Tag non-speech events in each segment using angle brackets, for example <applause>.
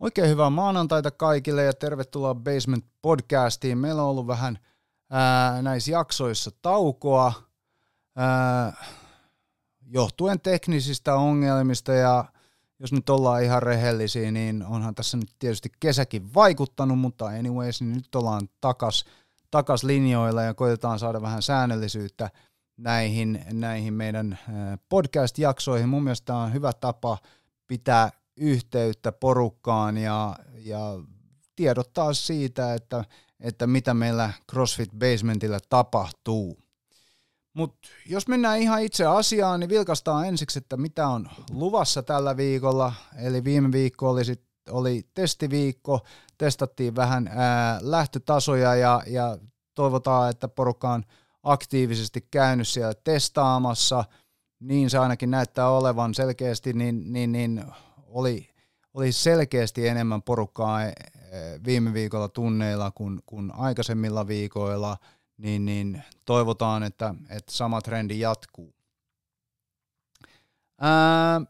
Oikein hyvää maanantaita kaikille ja tervetuloa Basement Podcastiin. Meillä on ollut vähän ää, näissä jaksoissa taukoa ää, johtuen teknisistä ongelmista ja jos nyt ollaan ihan rehellisiä, niin onhan tässä nyt tietysti kesäkin vaikuttanut, mutta anyways, niin nyt ollaan takas, takas linjoilla ja koitetaan saada vähän säännöllisyyttä näihin, näihin meidän podcast-jaksoihin. Mun mielestä tämä on hyvä tapa pitää yhteyttä porukkaan ja, ja tiedottaa siitä, että, että mitä meillä CrossFit Basementillä tapahtuu. Mutta jos mennään ihan itse asiaan, niin vilkastaan ensiksi, että mitä on luvassa tällä viikolla. Eli viime viikko oli, sit, oli testiviikko, testattiin vähän ää, lähtötasoja ja, ja toivotaan, että porukka on aktiivisesti käynyt siellä testaamassa. Niin se ainakin näyttää olevan selkeästi, niin, niin, niin oli, oli selkeästi enemmän porukkaa eh, viime viikolla tunneilla kuin, kuin aikaisemmilla viikoilla, niin, niin toivotaan, että, että sama trendi jatkuu. Ää,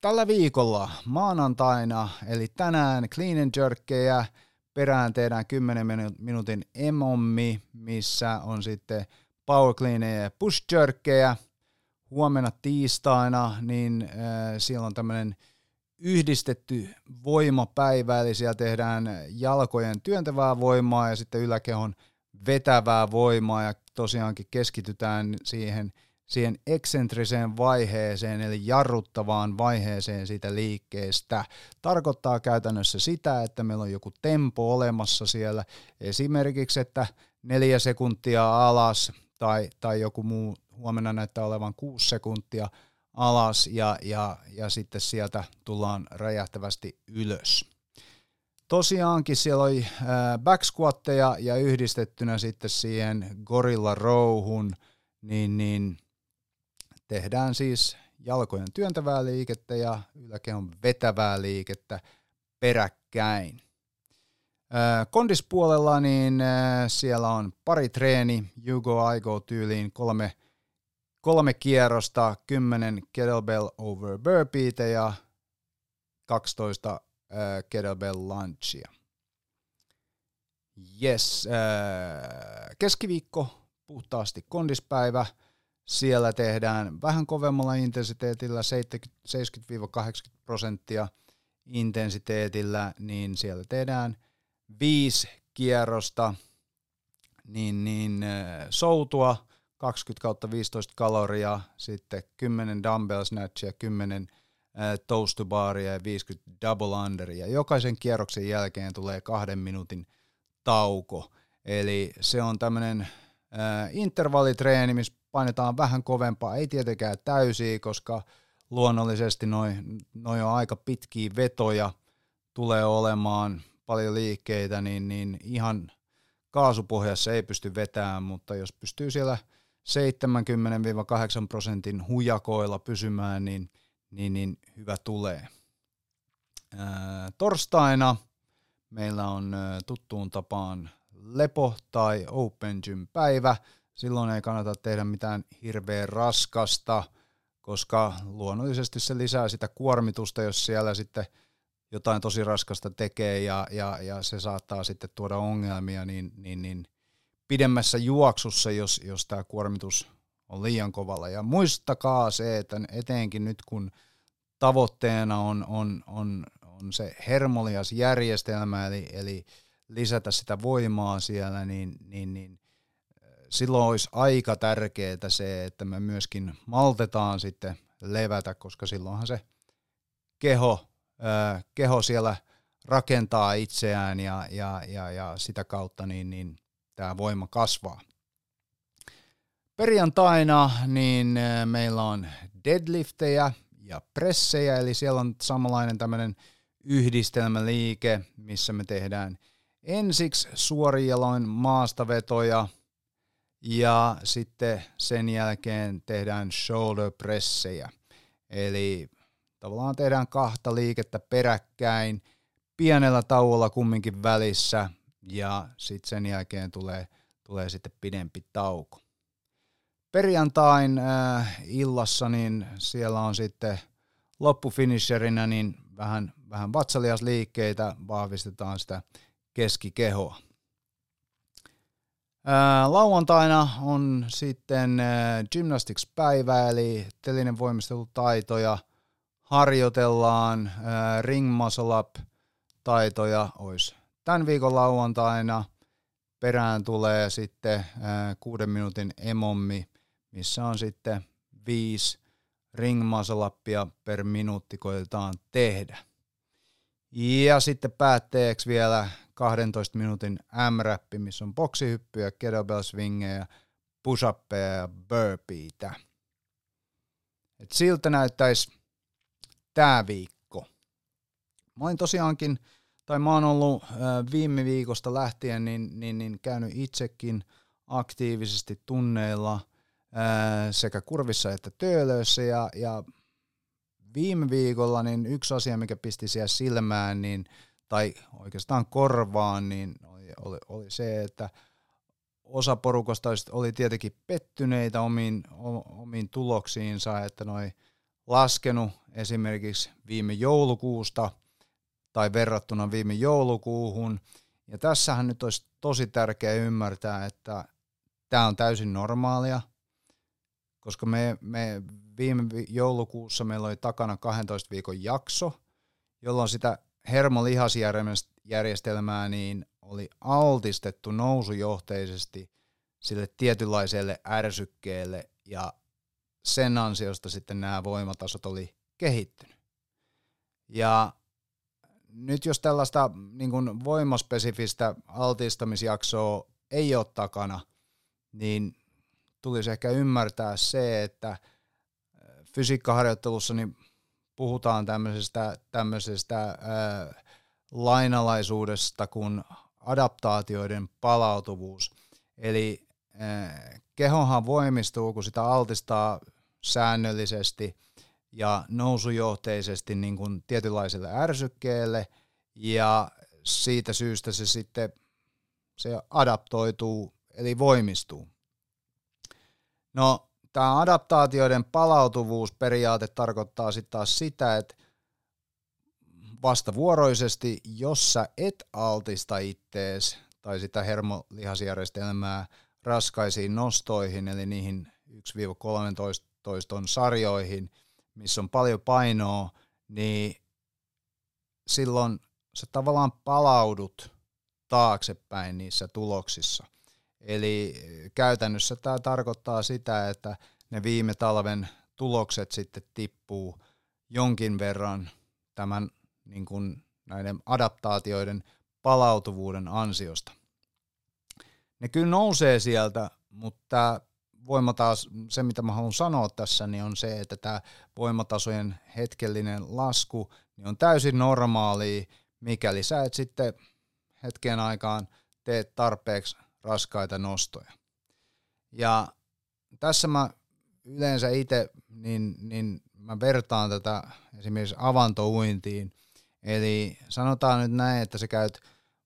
tällä viikolla maanantaina, eli tänään clean and jerkkejä, perään tehdään 10 minuutin emommi, missä on sitten power cleaneja ja push jerkkejä. Huomenna tiistaina, niin äh, siellä on tämmöinen yhdistetty voimapäivä, eli siellä tehdään jalkojen työntävää voimaa ja sitten yläkehon vetävää voimaa ja tosiaankin keskitytään siihen, siihen eksentriseen vaiheeseen, eli jarruttavaan vaiheeseen siitä liikkeestä. Tarkoittaa käytännössä sitä, että meillä on joku tempo olemassa siellä, esimerkiksi, että neljä sekuntia alas tai, tai joku muu, huomenna näyttää olevan kuusi sekuntia – alas ja, ja, ja sitten sieltä tullaan räjähtävästi ylös. Tosiaankin siellä oli back squatteja ja yhdistettynä sitten siihen gorilla rowhun, niin, niin tehdään siis jalkojen työntävää liikettä ja yläkehon vetävää liikettä peräkkäin. Kondispuolella niin siellä on pari treeni, you go, I go tyyliin, kolme kolme kierrosta, 10 kettlebell over burpeeitä ja 12 äh, kettlebell lunchia. Yes, äh, keskiviikko, puhtaasti kondispäivä. Siellä tehdään vähän kovemmalla intensiteetillä, 70-80 prosenttia intensiteetillä, niin siellä tehdään viisi kierrosta, niin, niin äh, soutua, 20 kautta 15 kaloria, sitten 10 dumbbell snatchia, 10 toast to baria ja 50 double underia. Jokaisen kierroksen jälkeen tulee kahden minuutin tauko. Eli se on tämmöinen intervallitreeni, missä painetaan vähän kovempaa, ei tietenkään täysiä, koska luonnollisesti noin noi on aika pitkiä vetoja, tulee olemaan paljon liikkeitä, niin, niin ihan kaasupohjassa ei pysty vetämään, mutta jos pystyy siellä – 70-8 prosentin hujakoilla pysymään, niin, niin, niin hyvä tulee. Ää, torstaina meillä on ää, tuttuun tapaan lepo tai open gym päivä. Silloin ei kannata tehdä mitään hirveän raskasta, koska luonnollisesti se lisää sitä kuormitusta, jos siellä sitten jotain tosi raskasta tekee ja, ja, ja se saattaa sitten tuoda ongelmia, niin, niin, niin pidemmässä juoksussa, jos, jos tämä kuormitus on liian kovalla. Ja muistakaa se, että etenkin nyt kun tavoitteena on, on, on, on se hermolias järjestelmä, eli, eli lisätä sitä voimaa siellä, niin, niin, niin silloin olisi aika tärkeää se, että me myöskin maltetaan sitten levätä, koska silloinhan se keho, ää, keho siellä rakentaa itseään ja, ja, ja, ja sitä kautta niin, niin tämä voima kasvaa. Perjantaina niin äh, meillä on deadliftejä ja pressejä, eli siellä on samanlainen tämmöinen yhdistelmäliike, missä me tehdään ensiksi suorijaloin maastavetoja ja sitten sen jälkeen tehdään shoulder pressejä. Eli tavallaan tehdään kahta liikettä peräkkäin, pienellä tauolla kumminkin välissä ja sitten sen jälkeen tulee, tulee sitten pidempi tauko. Perjantain äh, illassa niin siellä on sitten loppufinisherinä niin vähän, vähän vatsaliasliikkeitä, vahvistetaan sitä keskikehoa. Ää, lauantaina on sitten ää, gymnastics-päivä, eli telinen voimistelutaitoja harjoitellaan, ää, ring muscle up taitoja olisi tämän viikon lauantaina. Perään tulee sitten ää, kuuden minuutin emommi, missä on sitten viisi ring muscle upia per minuutti koitetaan tehdä. Ja sitten päätteeksi vielä 12 minuutin M-räppi, missä on boksihyppyjä, kettlebell swingejä, push ja burpeeitä. Et siltä näyttäisi tämä viikko. Mä olin tosiaankin, tai mä oon ollut viime viikosta lähtien niin, niin, niin käynyt itsekin aktiivisesti tunneilla sekä kurvissa että töölöissä. Ja, ja viime viikolla niin yksi asia, mikä pisti siellä silmään, niin, tai oikeastaan korvaan, niin oli, oli, oli se, että osa porukasta oli tietenkin pettyneitä omiin, omiin tuloksiinsa, että noi laskenut esimerkiksi viime joulukuusta tai verrattuna viime joulukuuhun. Ja tässähän nyt olisi tosi tärkeää ymmärtää, että tämä on täysin normaalia, koska me, me viime joulukuussa meillä oli takana 12 viikon jakso, jolloin sitä hermolihasjärjestelmää niin oli altistettu nousujohteisesti sille tietynlaiselle ärsykkeelle ja sen ansiosta sitten nämä voimatasot oli kehittynyt. Ja nyt jos tällaista niin kuin voimaspesifistä altistamisjaksoa ei ole takana, niin tulisi ehkä ymmärtää se, että fysiikkaharjoittelussa niin puhutaan tämmöisestä, tämmöisestä ää, lainalaisuudesta kuin adaptaatioiden palautuvuus. Eli ää, kehohan voimistuu, kun sitä altistaa säännöllisesti ja nousujohteisesti niin kuin tietynlaiselle ärsykkeelle, ja siitä syystä se sitten se adaptoituu, eli voimistuu. No, tämä adaptaatioiden palautuvuusperiaate tarkoittaa sitten taas sitä, että vastavuoroisesti, jos sä et altista ittees tai sitä hermolihasjärjestelmää raskaisiin nostoihin, eli niihin 1-13 sarjoihin, missä on paljon painoa, niin silloin sä tavallaan palaudut taaksepäin niissä tuloksissa. Eli käytännössä tämä tarkoittaa sitä, että ne viime talven tulokset sitten tippuu jonkin verran tämän niin kuin näiden adaptaatioiden palautuvuuden ansiosta. Ne kyllä nousee sieltä, mutta tämä voimataas, se mitä mä haluan sanoa tässä, niin on se, että tämä voimatasojen hetkellinen lasku niin on täysin normaali, mikäli sä et sitten hetken aikaan teet tarpeeksi raskaita nostoja. Ja tässä mä yleensä itse, niin, niin mä vertaan tätä esimerkiksi avantouintiin. Eli sanotaan nyt näin, että sä käyt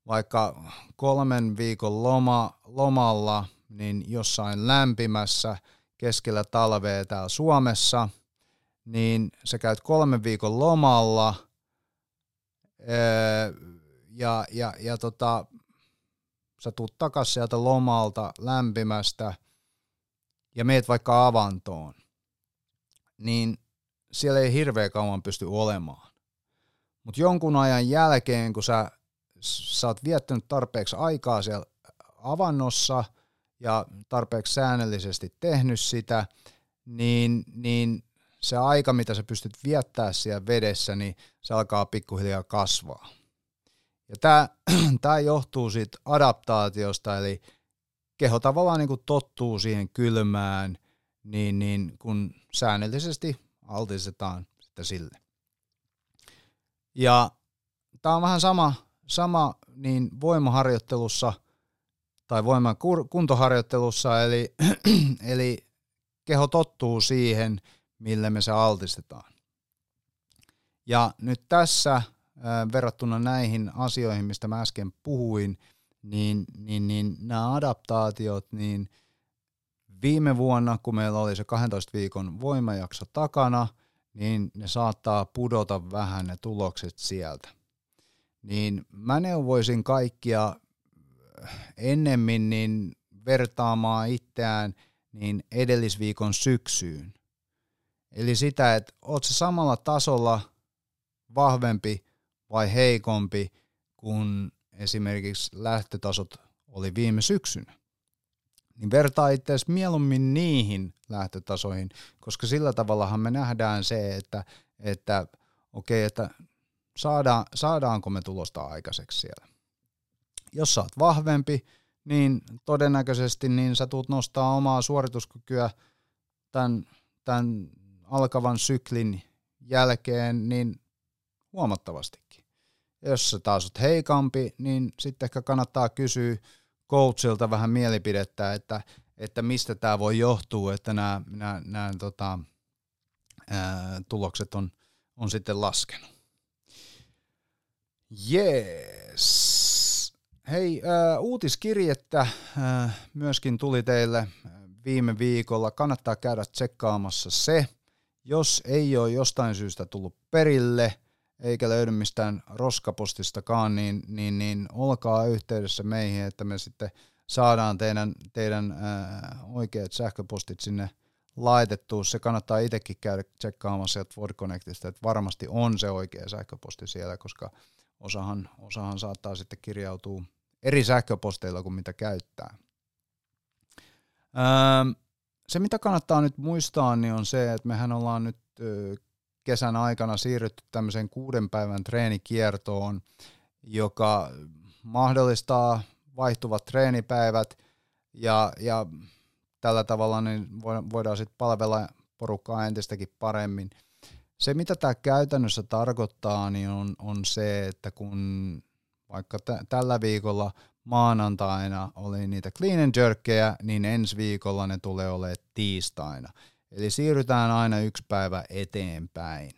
vaikka kolmen viikon loma, lomalla niin jossain lämpimässä keskellä talvea täällä Suomessa, niin sä käyt kolmen viikon lomalla ja, ja, ja tota, sä tuut takas sieltä lomalta lämpimästä ja meet vaikka avantoon, niin siellä ei hirveä kauan pysty olemaan. Mutta jonkun ajan jälkeen, kun sä, sä oot viettänyt tarpeeksi aikaa siellä avannossa ja tarpeeksi säännöllisesti tehnyt sitä, niin, niin se aika, mitä sä pystyt viettää siellä vedessä, niin se alkaa pikkuhiljaa kasvaa. Ja tämä, <clears throat> tämä johtuu siitä adaptaatiosta, eli keho tavallaan niin kuin tottuu siihen kylmään, niin, niin kun säännöllisesti altistetaan sitä sille. Ja tämä on vähän sama, sama niin voimaharjoittelussa tai voiman kuntoharjoittelussa, eli, <clears throat> eli keho tottuu siihen, millä me se altistetaan. Ja nyt tässä verrattuna näihin asioihin, mistä mä äsken puhuin, niin, niin, niin nämä adaptaatiot, niin viime vuonna, kun meillä oli se 12 viikon voimajakso takana, niin ne saattaa pudota vähän ne tulokset sieltä. Niin mä neuvoisin kaikkia ennemmin niin vertaamaan itseään niin edellisviikon syksyyn. Eli sitä, että oot se samalla tasolla vahvempi vai heikompi kuin esimerkiksi lähtötasot oli viime syksynä. Niin vertaa itse mieluummin niihin lähtötasoihin, koska sillä tavallahan me nähdään se, että, että okei, okay, että saadaan, saadaanko me tulosta aikaiseksi siellä. Jos sä oot vahvempi, niin todennäköisesti niin sä tulet nostaa omaa suorituskykyä tämän, tämän alkavan syklin jälkeen niin huomattavastikin. Jos sä taas oot heikampi, niin sitten ehkä kannattaa kysyä coachilta vähän mielipidettä, että, että mistä tämä voi johtua, että nämä, nämä, nämä tota, tulokset on, on sitten laskenut. Jees. Hei, äh, uutiskirjettä äh, myöskin tuli teille viime viikolla. Kannattaa käydä tsekkaamassa se. Jos ei ole jostain syystä tullut perille, eikä löydy mistään roskapostistakaan, niin, niin, niin olkaa yhteydessä meihin, että me sitten saadaan teidän, teidän äh, oikeat sähköpostit sinne laitettua. Se kannattaa itsekin käydä tsekkaamassa sieltä Ford Connectista, että varmasti on se oikea sähköposti siellä, koska osahan, osahan saattaa sitten kirjautua eri sähköposteilla kuin mitä käyttää. Öö, se mitä kannattaa nyt muistaa niin on se, että mehän ollaan nyt kesän aikana siirrytty tämmöiseen kuuden päivän treenikiertoon, joka mahdollistaa vaihtuvat treenipäivät ja, ja tällä tavalla niin voidaan sitten palvella porukkaa entistäkin paremmin. Se, mitä tämä käytännössä tarkoittaa, niin on, on se, että kun vaikka t- tällä viikolla maanantaina oli niitä clean and jerkkejä, niin ensi viikolla ne tulee olemaan tiistaina. Eli siirrytään aina yksi päivä eteenpäin.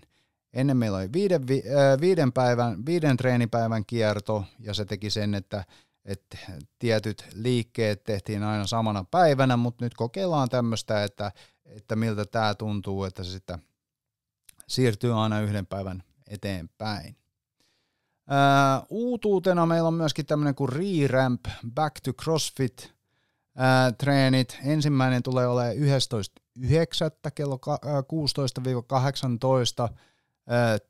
Ennen meillä oli viiden, äh, viiden, päivän, viiden treenipäivän kierto, ja se teki sen, että, että tietyt liikkeet tehtiin aina samana päivänä, mutta nyt kokeillaan tämmöistä, että, että miltä tämä tuntuu, että se sitten siirtyy aina yhden päivän eteenpäin. Uh, uutuutena meillä on myöskin tämmöinen kuin Re-Ramp Back to CrossFit uh, treenit. Ensimmäinen tulee olemaan 11.9. kello 16-18 uh,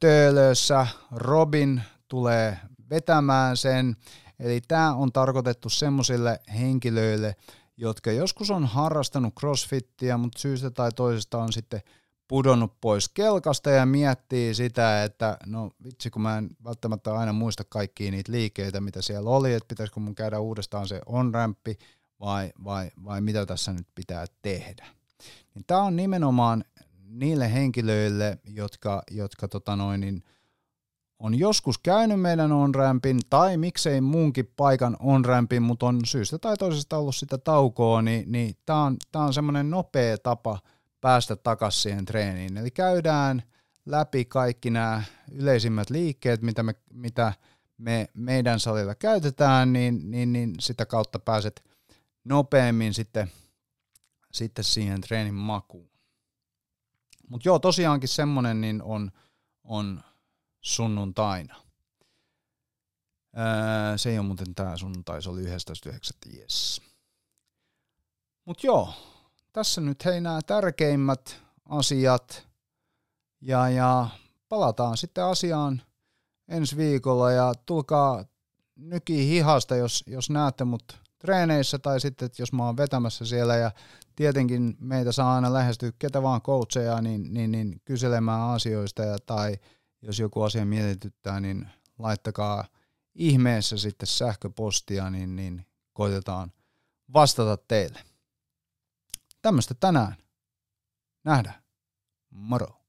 Töölössä. Robin tulee vetämään sen. Eli tämä on tarkoitettu semmoisille henkilöille, jotka joskus on harrastanut crossfittiä, mutta syystä tai toisesta on sitten – pudonnut pois kelkasta ja miettii sitä, että no vitsi kun mä en välttämättä aina muista kaikkia niitä liikkeitä, mitä siellä oli, että pitäisikö mun käydä uudestaan se on-rämppi vai, vai, vai mitä tässä nyt pitää tehdä. Niin tämä on nimenomaan niille henkilöille, jotka, jotka tota noin, niin on joskus käynyt meidän on-rämpin tai miksei muunkin paikan on-rämpin, mutta on syystä tai toisesta ollut sitä taukoa, niin, niin tämä on, tää on semmoinen nopea tapa – päästä takaisin siihen treeniin. Eli käydään läpi kaikki nämä yleisimmät liikkeet, mitä me, mitä me meidän salilla käytetään, niin, niin, niin sitä kautta pääset nopeammin sitten, sitten siihen treenin makuun. Mutta joo, tosiaankin semmonen niin on, on sunnuntaina. Öö, se ei ole muuten tämä sunnuntai, se oli 11.9. Yes. Mutta joo, tässä nyt hei nämä tärkeimmät asiat ja, ja palataan sitten asiaan ensi viikolla ja tulkaa nyki hihasta, jos, jos näette mut treeneissä tai sitten, että jos mä oon vetämässä siellä ja tietenkin meitä saa aina lähestyä ketä vaan coacheja, niin, niin, niin kyselemään asioista ja, tai jos joku asia mietityttää, niin laittakaa ihmeessä sitten sähköpostia, niin, niin koitetaan vastata teille. Tämmöistä tänään. Nähdään. Moro.